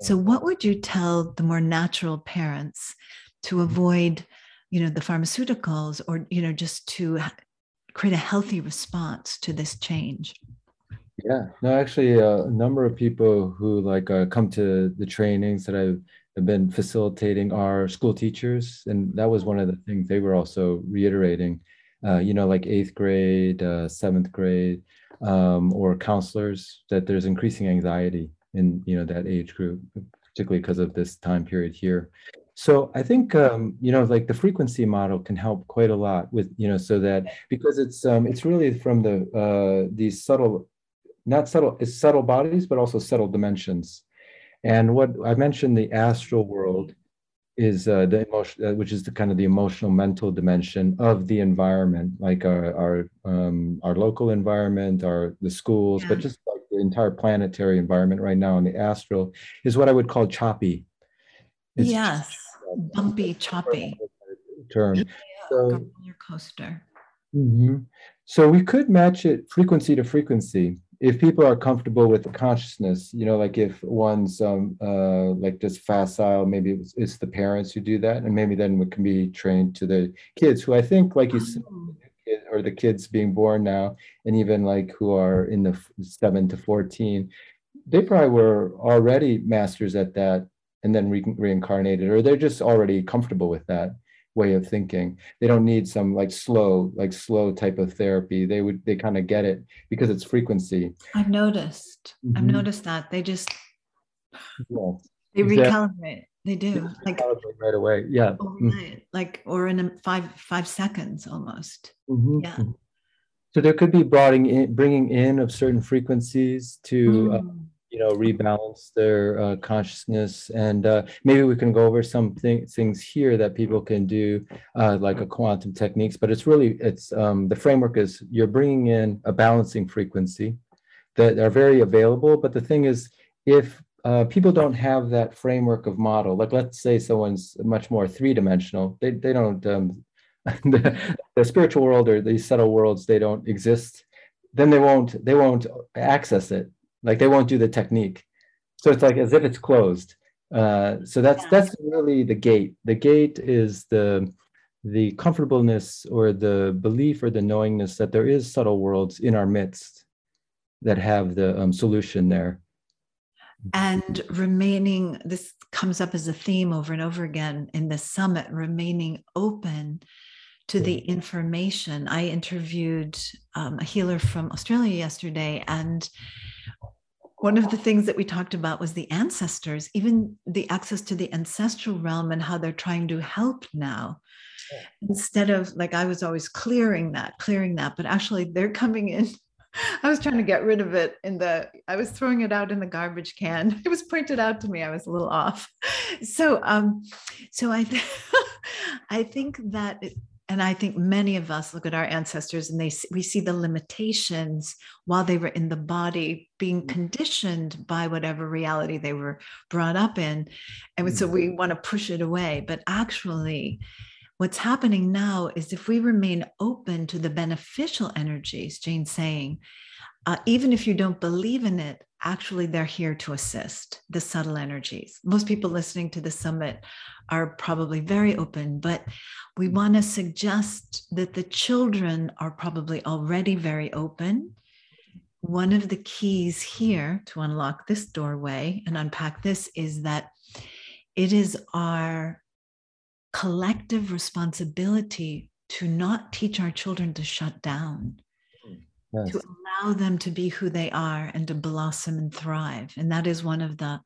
So what would you tell the more natural parents to avoid, you know, the pharmaceuticals or, you know, just to create a healthy response to this change? Yeah, no, actually, uh, a number of people who like uh, come to the trainings that I've, been facilitating are school teachers, and that was one of the things they were also reiterating. Uh, you know, like eighth grade, uh, seventh grade, um, or counselors that there's increasing anxiety in you know that age group, particularly because of this time period here. So I think um, you know, like the frequency model can help quite a lot with you know, so that because it's um, it's really from the uh, these subtle not subtle, it's subtle bodies, but also subtle dimensions. And what I mentioned, the astral world is uh, the emotion, uh, which is the kind of the emotional, mental dimension of the environment, like our our um, our local environment, our the schools, yeah. but just like the entire planetary environment right now. And the astral is what I would call choppy. It's yes, bumpy, choppy term. Yeah, so, roller coaster. Mm-hmm. So we could match it frequency to frequency if people are comfortable with the consciousness, you know, like if one's um, uh, like just facile, maybe it's, it's, the parents who do that, and maybe then it can be trained to the kids who I think, like you said, oh. or the kids being born now, and even like who are in the seven to fourteen, they probably were already masters at that, and then re- reincarnated, or they're just already comfortable with that way of thinking. They don't need some like slow like slow type of therapy. They would they kind of get it because it's frequency. I've noticed. Mm-hmm. i've noticed that. They just yeah, they exactly. recalibrate. They do. like right away. Yeah. Mm-hmm. like or in a five five seconds almost. Mm-hmm. yeah. So there could be bringing in bringing in of certain frequencies to uh, mm you know rebalance their uh, consciousness. And uh, maybe we can go over some th- things here that people can do uh, like a quantum techniques but it's really it's um, the framework is you're bringing in a balancing frequency that are very available. But the thing is if uh, people don't have that framework of model like let's say someone's much more three-dimensional they, they don't um, the, the spiritual world or these subtle worlds they don't exist then they won't they won't access it like they won't do the technique. So it's like as if it's closed. Uh, so that's yeah. that's really the gate. The gate is the the comfortableness or the belief or the knowingness that there is subtle worlds in our midst that have the um, solution there and remaining this comes up as a theme over and over again in the summit remaining open to the information i interviewed um, a healer from australia yesterday and one of the things that we talked about was the ancestors, even the access to the ancestral realm and how they're trying to help now. Instead of like I was always clearing that, clearing that, but actually they're coming in I was trying to get rid of it in the, I was throwing it out in the garbage can. It was pointed out to me. I was a little off. So, um, so I, th- I think that, it, and I think many of us look at our ancestors and they we see the limitations while they were in the body, being mm. conditioned by whatever reality they were brought up in, and so we mm. want to push it away. But actually, What's happening now is if we remain open to the beneficial energies, Jane's saying, uh, even if you don't believe in it, actually they're here to assist the subtle energies. Most people listening to the summit are probably very open, but we want to suggest that the children are probably already very open. One of the keys here to unlock this doorway and unpack this is that it is our collective responsibility to not teach our children to shut down, yes. to allow them to be who they are and to blossom and thrive. And that is one of the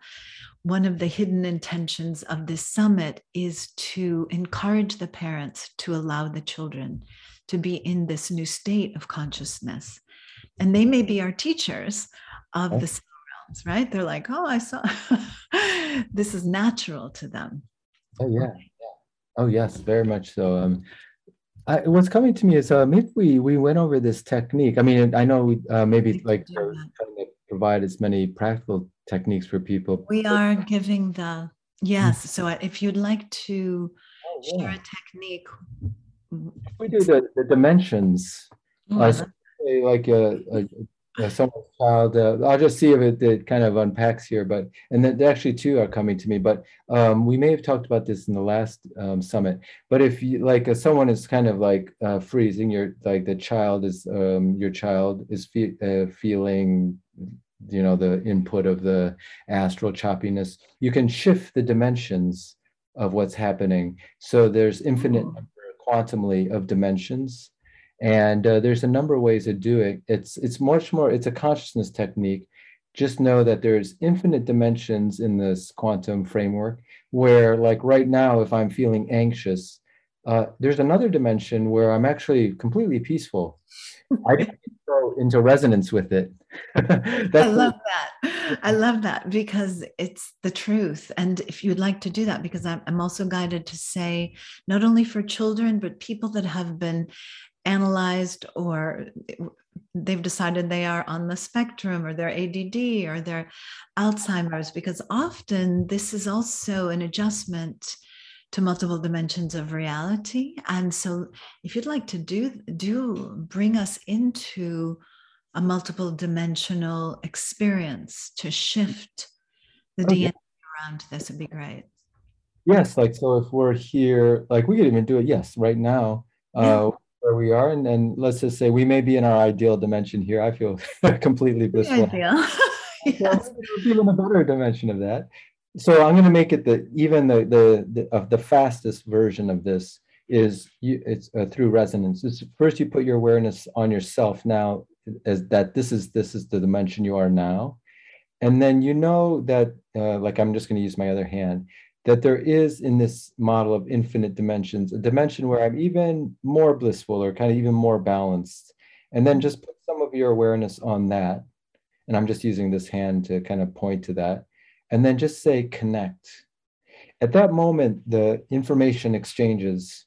one of the hidden intentions of this summit is to encourage the parents to allow the children to be in this new state of consciousness. And they may be our teachers of the realms, right? They're like, oh, I saw this is natural to them. Oh, yeah. Oh yes, very much so. Um, I, what's coming to me is uh, maybe we we went over this technique. I mean, I know we uh, maybe like trying to provide as many practical techniques for people. We are giving the yes. So if you'd like to oh, yeah. share a technique, if we do the, the dimensions, mm-hmm. uh, like a, a yeah, someone's child. Uh, I'll just see if it, it, kind of unpacks here, but and then actually two are coming to me. But um, we may have talked about this in the last um, summit. But if you like, uh, someone is kind of like uh, freezing, your like the child is um, your child is fe- uh, feeling, you know, the input of the astral choppiness. You can shift the dimensions of what's happening. So there's infinite Ooh. quantumly of dimensions and uh, there's a number of ways to do it. It's it's much more it's a consciousness technique. Just know that there's infinite dimensions in this quantum framework where like right now if i'm feeling anxious uh, there's another dimension where i'm actually completely peaceful. I can go into resonance with it. I love that. I love that because it's the truth. And if you'd like to do that because I'm also guided to say not only for children but people that have been analyzed or they've decided they are on the spectrum or they're ADD or they're Alzheimer's, because often this is also an adjustment to multiple dimensions of reality. And so if you'd like to do do bring us into a multiple dimensional experience to shift the okay. DNA around this would be great. Yes, like so if we're here, like we could even do it, yes, right now. Yeah. Uh, Where we are and, and let's just say we may be in our ideal dimension here. I feel completely blissful. ideal. yes. even a better dimension of that. So i'm going to make it the even the the, the of the fastest version of this is you, it's uh, through resonance. It's first you put your awareness on yourself now as that this is this is the dimension you are now. And then you know that uh, like i'm just going to use my other hand that there is in this model of infinite dimensions a dimension where I'm even more blissful or kind of even more balanced. And then just put some of your awareness on that. And I'm just using this hand to kind of point to that. And then just say connect. At that moment, the information exchanges.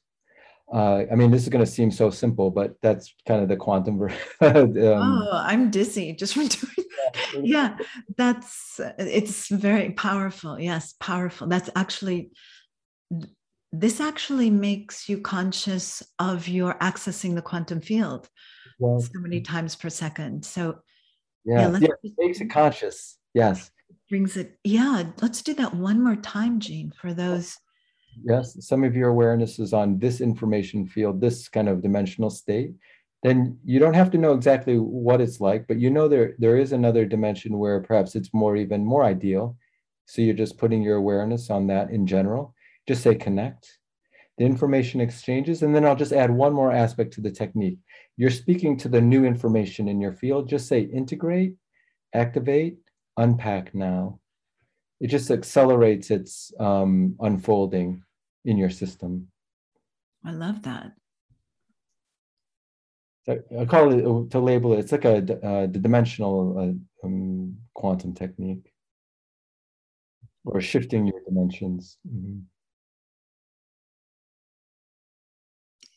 Uh, I mean, this is going to seem so simple, but that's kind of the quantum. um, oh, I'm dizzy just from doing that. yeah that's it's very powerful. Yes powerful. That's actually this actually makes you conscious of your accessing the quantum field so many times per second. So yeah, yeah, yeah it makes it conscious. Yes. Brings it yeah let's do that one more time Jean for those yes some of your awareness is on this information field this kind of dimensional state then you don't have to know exactly what it's like, but you know there there is another dimension where perhaps it's more even more ideal. So you're just putting your awareness on that in general. Just say connect. The information exchanges, and then I'll just add one more aspect to the technique. You're speaking to the new information in your field. Just say integrate, activate, unpack now. It just accelerates its um, unfolding in your system. I love that. I call it to label it. It's like a, uh, the dimensional uh, um, quantum technique, or shifting your dimensions. Mm-hmm.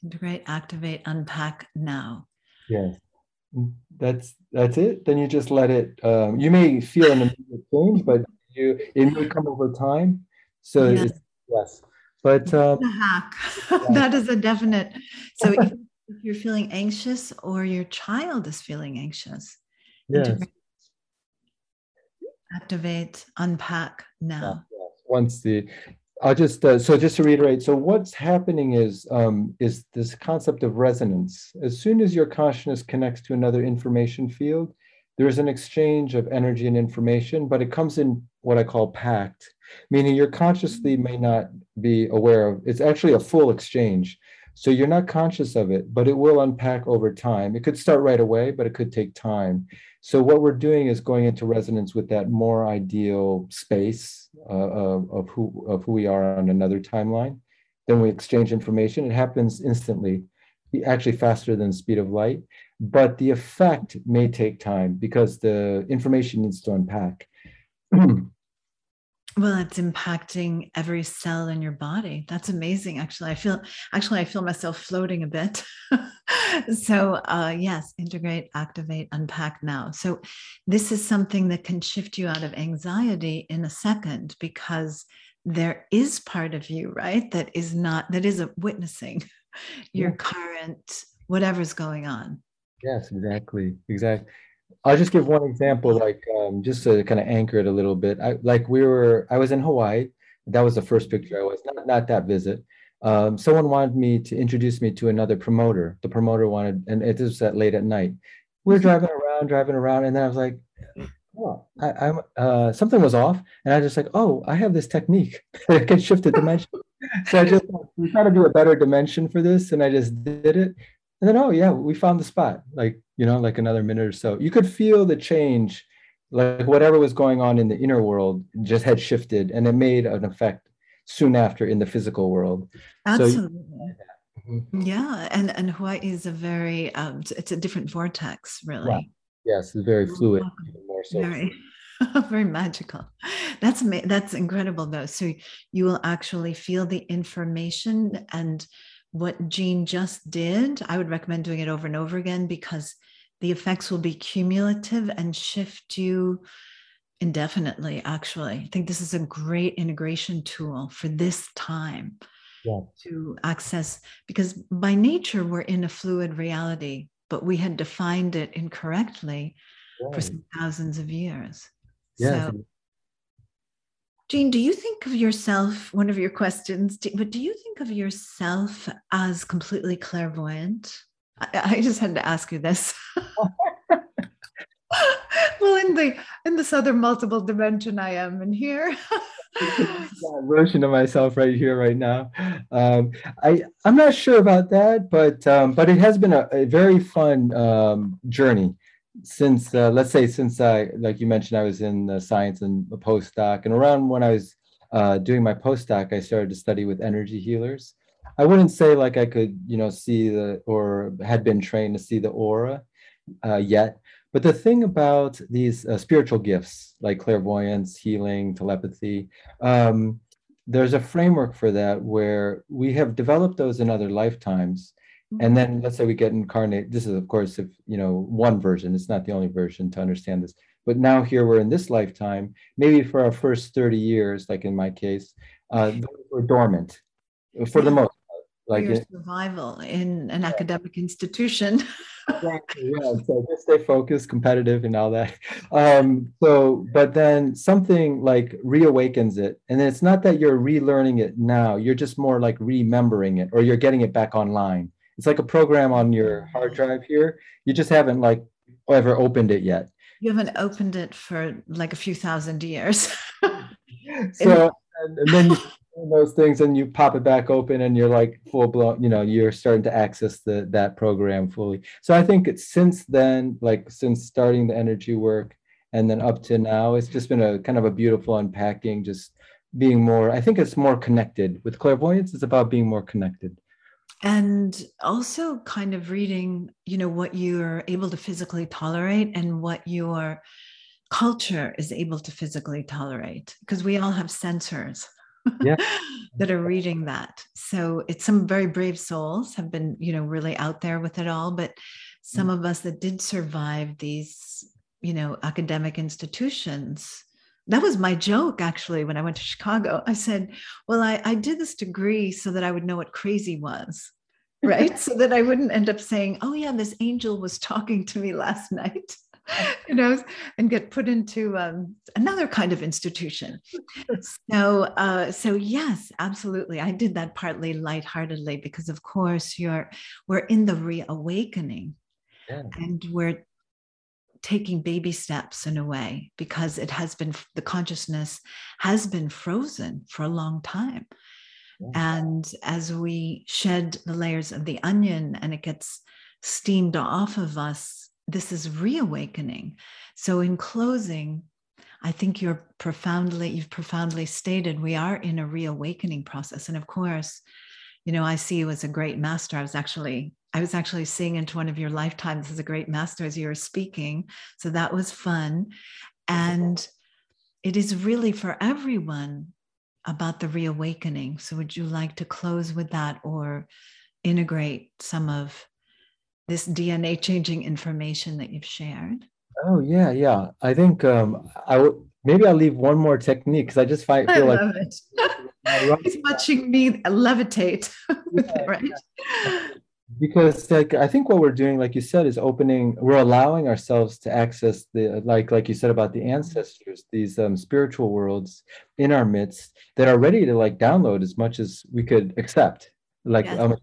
Integrate, activate, unpack now. Yes, that's that's it. Then you just let it. Um, you may feel an immediate change, but you it may come over time. So yes, yes. but um, hack. that is a definite. So if, if, you're feeling anxious or your child is feeling anxious, yes. activate, unpack now. Yes. Once the I'll just uh, so just to reiterate. So what's happening is um, is this concept of resonance. As soon as your consciousness connects to another information field, there's an exchange of energy and information, but it comes in what I call packed, meaning your consciously may not be aware of. It's actually a full exchange. So you're not conscious of it, but it will unpack over time. It could start right away, but it could take time. So what we're doing is going into resonance with that more ideal space uh, of, of, who of who we are on another timeline. Then we exchange information. It happens instantly, actually faster than the speed of light. But the effect may take time because the information needs to unpack. well it's impacting every cell in your body that's amazing actually i feel actually i feel myself floating a bit so uh, yes integrate activate unpack now so this is something that can shift you out of anxiety in a second because there is part of you right that is not that is witnessing your yeah. current whatever's going on yes exactly exactly I'll just give one example, like um, just to kind of anchor it a little bit. I like we were, I was in Hawaii. That was the first picture I was, not, not that visit. Um, someone wanted me to introduce me to another promoter. The promoter wanted, and it was at late at night. We're driving around, driving around, and then I was like, oh, I, am uh, something was off, and I just like, oh, I have this technique that can shift the dimension. so I just we try to do a better dimension for this, and I just did it, and then oh yeah, we found the spot. Like you know, like another minute or so. You could feel the change, like whatever was going on in the inner world just had shifted and it made an effect soon after in the physical world. Absolutely. So, mm-hmm. yeah. And, and Hawaii is a very, um, it's a different vortex, really. Yes, it's very fluid. More so. Very, very magical. That's that's incredible, though. So you will actually feel the information and what Jean just did, I would recommend doing it over and over again because the effects will be cumulative and shift you indefinitely, actually. I think this is a great integration tool for this time yeah. to access, because by nature, we're in a fluid reality, but we had defined it incorrectly right. for some thousands of years. Yeah. So, Jean, do you think of yourself, one of your questions, do, but do you think of yourself as completely clairvoyant? I, I just had to ask you this. well, in the in this other multiple dimension I am in here. version of myself right here, right now. Um, I I'm not sure about that, but um, but it has been a, a very fun um, journey since uh, let's say since I like you mentioned I was in science and a postdoc and around when I was uh, doing my postdoc I started to study with energy healers. I wouldn't say like I could you know see the or had been trained to see the aura uh, yet, but the thing about these uh, spiritual gifts like clairvoyance, healing, telepathy. Um, there's a framework for that where we have developed those in other lifetimes and then let's say we get incarnate this is of course if you know one version it's not the only version to understand this. But now here we're in this lifetime maybe for our first 30 years like in my case uh we're dormant for the most part like your survival in an yeah. academic institution. Exactly yeah so just stay focused competitive and all that. Um so but then something like reawakens it and it's not that you're relearning it now you're just more like remembering it or you're getting it back online it's like a program on your hard drive here. You just haven't like ever opened it yet. You haven't opened it for like a few thousand years. so and, and, then you those things and you pop it back open and you're like full blown, you know, you're starting to access the that program fully. So I think it's since then, like since starting the energy work and then up to now, it's just been a kind of a beautiful unpacking, just being more, I think it's more connected. With clairvoyance, it's about being more connected and also kind of reading you know what you're able to physically tolerate and what your culture is able to physically tolerate because we all have sensors yeah. that are reading that so it's some very brave souls have been you know really out there with it all but some mm-hmm. of us that did survive these you know academic institutions that was my joke actually when i went to chicago i said well I, I did this degree so that i would know what crazy was right so that i wouldn't end up saying oh yeah this angel was talking to me last night you know and get put into um, another kind of institution so uh, so yes absolutely i did that partly lightheartedly because of course you're we're in the reawakening yeah. and we're taking baby steps in a way because it has been the consciousness has been frozen for a long time. And as we shed the layers of the onion and it gets steamed off of us this is reawakening. So in closing i think you're profoundly you've profoundly stated we are in a reawakening process. And of course you know i see you as a great master. I was actually I was actually seeing into one of your lifetimes as a great master as you were speaking. So that was fun. And it is really for everyone about the reawakening. So would you like to close with that or integrate some of this DNA changing information that you've shared? Oh yeah, yeah. I think um, I would maybe I'll leave one more technique because I just find feel I like it. He's watching me levitate, yeah, right? Yeah because like i think what we're doing like you said is opening we're allowing ourselves to access the like like you said about the ancestors these um, spiritual worlds in our midst that are ready to like download as much as we could accept like yes. um,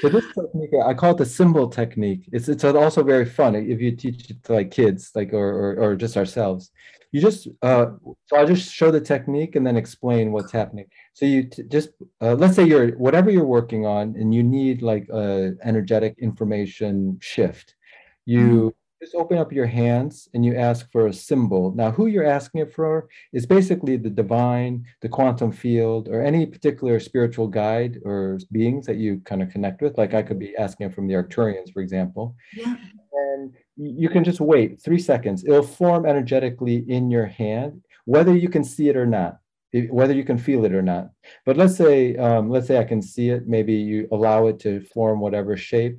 so this technique i call it the symbol technique. It's it's also very fun if you teach it to like kids like or or, or just ourselves. You just uh, so i'll just show the technique and then explain what's happening. So you t- just uh, let's say you're whatever you're working on and you need like a energetic information shift you mm-hmm. Just open up your hands and you ask for a symbol now who you're asking it for is basically the divine the quantum field or any particular spiritual guide or beings that you kind of connect with like i could be asking it from the arcturians for example yeah and you can just wait three seconds. It'll form energetically in your hand, whether you can see it or not, whether you can feel it or not. But let's say, um, let's say I can see it. Maybe you allow it to form whatever shape,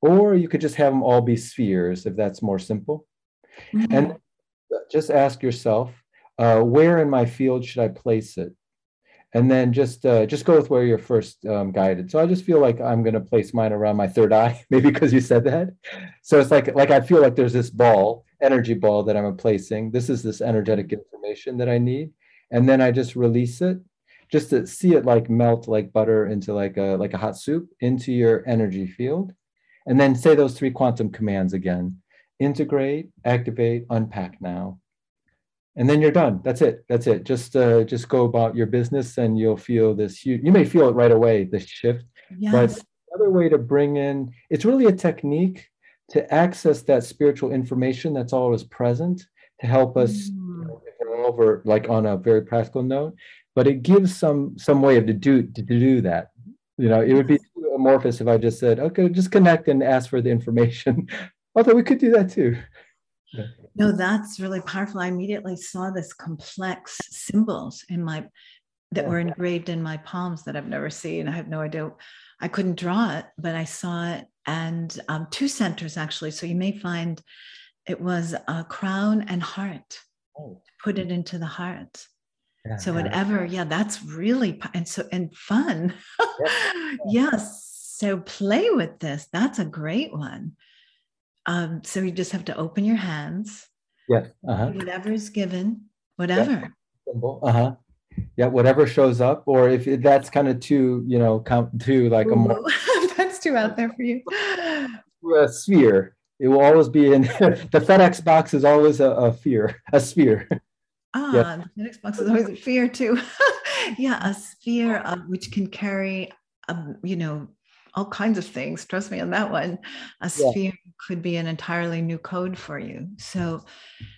or you could just have them all be spheres if that's more simple. Mm-hmm. And just ask yourself, uh, where in my field should I place it? and then just uh, just go with where you're first um, guided. So I just feel like I'm going to place mine around my third eye, maybe because you said that. So it's like like I feel like there's this ball, energy ball that I'm placing. This is this energetic information that I need, and then I just release it, just to see it like melt like butter into like a like a hot soup into your energy field, and then say those three quantum commands again: integrate, activate, unpack now. And then you're done. That's it. That's it. Just uh, just go about your business and you'll feel this huge you may feel it right away this shift. Yes. but another way to bring in it's really a technique to access that spiritual information that's always present to help us mm. you know, over like on a very practical note. But it gives some some way of to do to do that. You know it would be amorphous if i just said okay just connect and ask for the information although we could do that too yeah. No, that's really powerful. I immediately saw this complex symbols in my that yeah. were engraved in my palms that I've never seen. I have no idea. I couldn't draw it, but I saw it, and um, two centers actually. So you may find it was a crown and heart. Oh. Put it into the heart. Yeah, so whatever, yeah, that's really and so and fun. yes. So play with this. That's a great one. Um, so you just have to open your hands. Yes. Uh-huh. Whatever is given, whatever. Uh huh. Yeah, whatever shows up, or if that's kind of too, you know, count too like Ooh, a more. that's too out there for you. A sphere. It will always be in the FedEx box is always a, a fear, a sphere. Ah, yeah. the FedEx box is always a fear too. yeah, a sphere of, which can carry, um, you know, all kinds of things. Trust me on that one. A yeah. sphere could be an entirely new code for you. So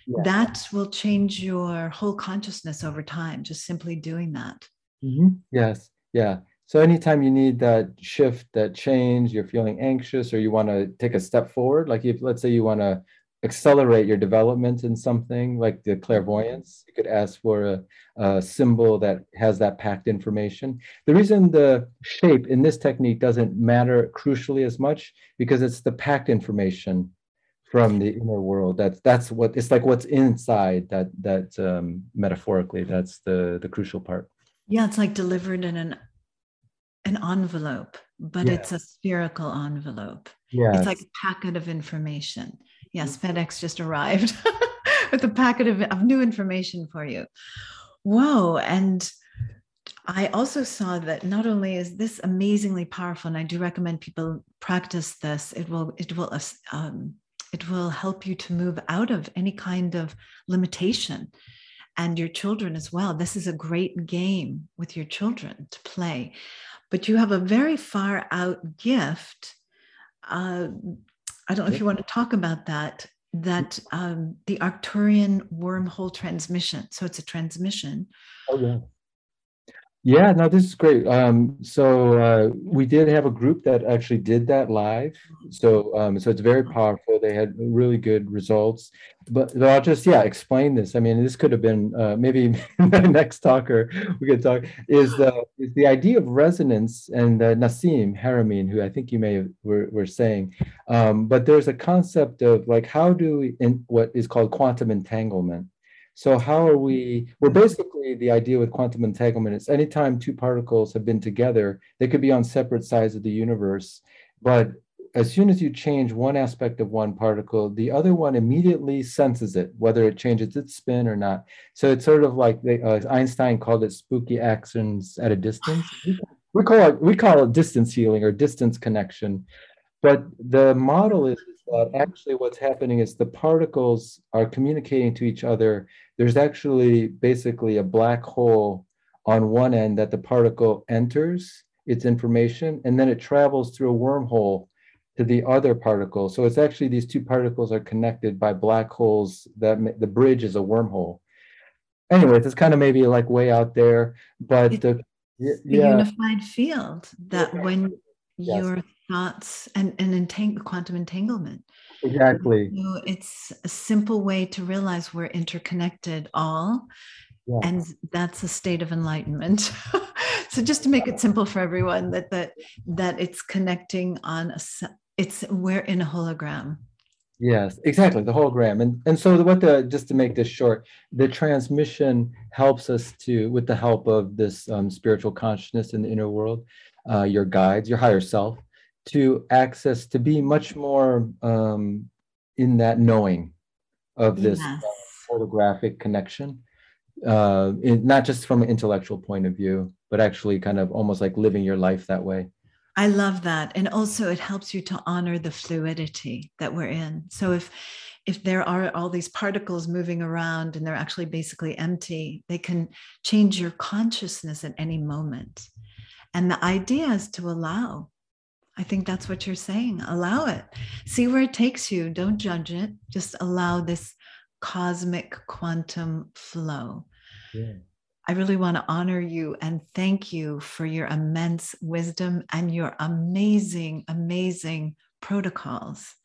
yeah. that will change your whole consciousness over time, just simply doing that. Mm-hmm. Yes. Yeah. So anytime you need that shift, that change, you're feeling anxious or you want to take a step forward, like if let's say you want to accelerate your development in something like the clairvoyance, you could ask for a, a, symbol that has that packed information. The reason the shape in this technique doesn't matter crucially as much because it's the packed information from the inner world. That's that's what it's like. What's inside that that um, metaphorically, that's the the crucial part. Yeah, it's like delivered in an an envelope, but yeah. it's a spherical envelope. Yeah, it's like a packet of information. Yes, FedEx just arrived with a packet of, of new information for you. Whoa! And I also saw that not only is this amazingly powerful, and I do recommend people practice this. It will it will um, it will help you to move out of any kind of limitation and your children as well. This is a great game with your children to play. But you have a very far out gift. Uh, I don't know if you want to talk about that. That um, the Arcturian wormhole transmission. So it's a transmission. Oh, yeah. Yeah, no, this is great. Um, so uh, we did have a group that actually did that live. So um, so it's very powerful. They had really good results. But, but I'll just yeah explain this. I mean, this could have been uh, maybe next talker we could talk is the is the idea of resonance and uh, Nassim Haramein, who I think you may have, were, were saying. Um, but there's a concept of like how do we in what is called quantum entanglement. So how are we? We're basically the idea with quantum entanglement is anytime two particles have been together, they could be on separate sides of the universe, but as soon as you change one aspect of one particle, the other one immediately senses it, whether it changes its spin or not. So it's sort of like they, uh, Einstein called it spooky actions at a distance. We call it we call it distance healing or distance connection. But the model is that actually what's happening is the particles are communicating to each other. There's actually basically a black hole on one end that the particle enters its information and then it travels through a wormhole to the other particle. So it's actually these two particles are connected by black holes that the bridge is a wormhole. Anyway, it's kind of maybe like way out there, but the, yeah. unified field that when yes. your thoughts and, and entang- quantum entanglement. Exactly. So it's a simple way to realize we're interconnected all. And that's a state of enlightenment. so just to make it simple for everyone that that that it's connecting on a it's we're in a hologram. Yes, exactly, the hologram. And and so what the just to make this short, the transmission helps us to with the help of this um, spiritual consciousness in the inner world, uh, your guides, your higher self, to access to be much more um, in that knowing of this yes. holographic connection uh, in, not just from an intellectual point of view but actually kind of almost like living your life that way. I love that. And also it helps you to honor the fluidity that we're in. So if if there are all these particles moving around and they're actually basically empty they can change your consciousness at any moment and the idea is to allow I think that's what you're saying. Allow it. See where it takes you. Don't judge it. Just allow this cosmic quantum flow. Yeah. I really want to honor you and thank you for your immense wisdom and your amazing, amazing protocols.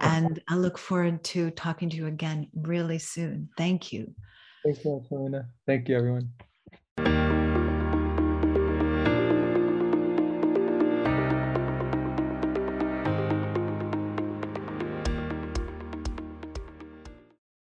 Oh. And I look forward to talking to you again really soon. Thank you. Thank you, Angelina. Thank you, everyone.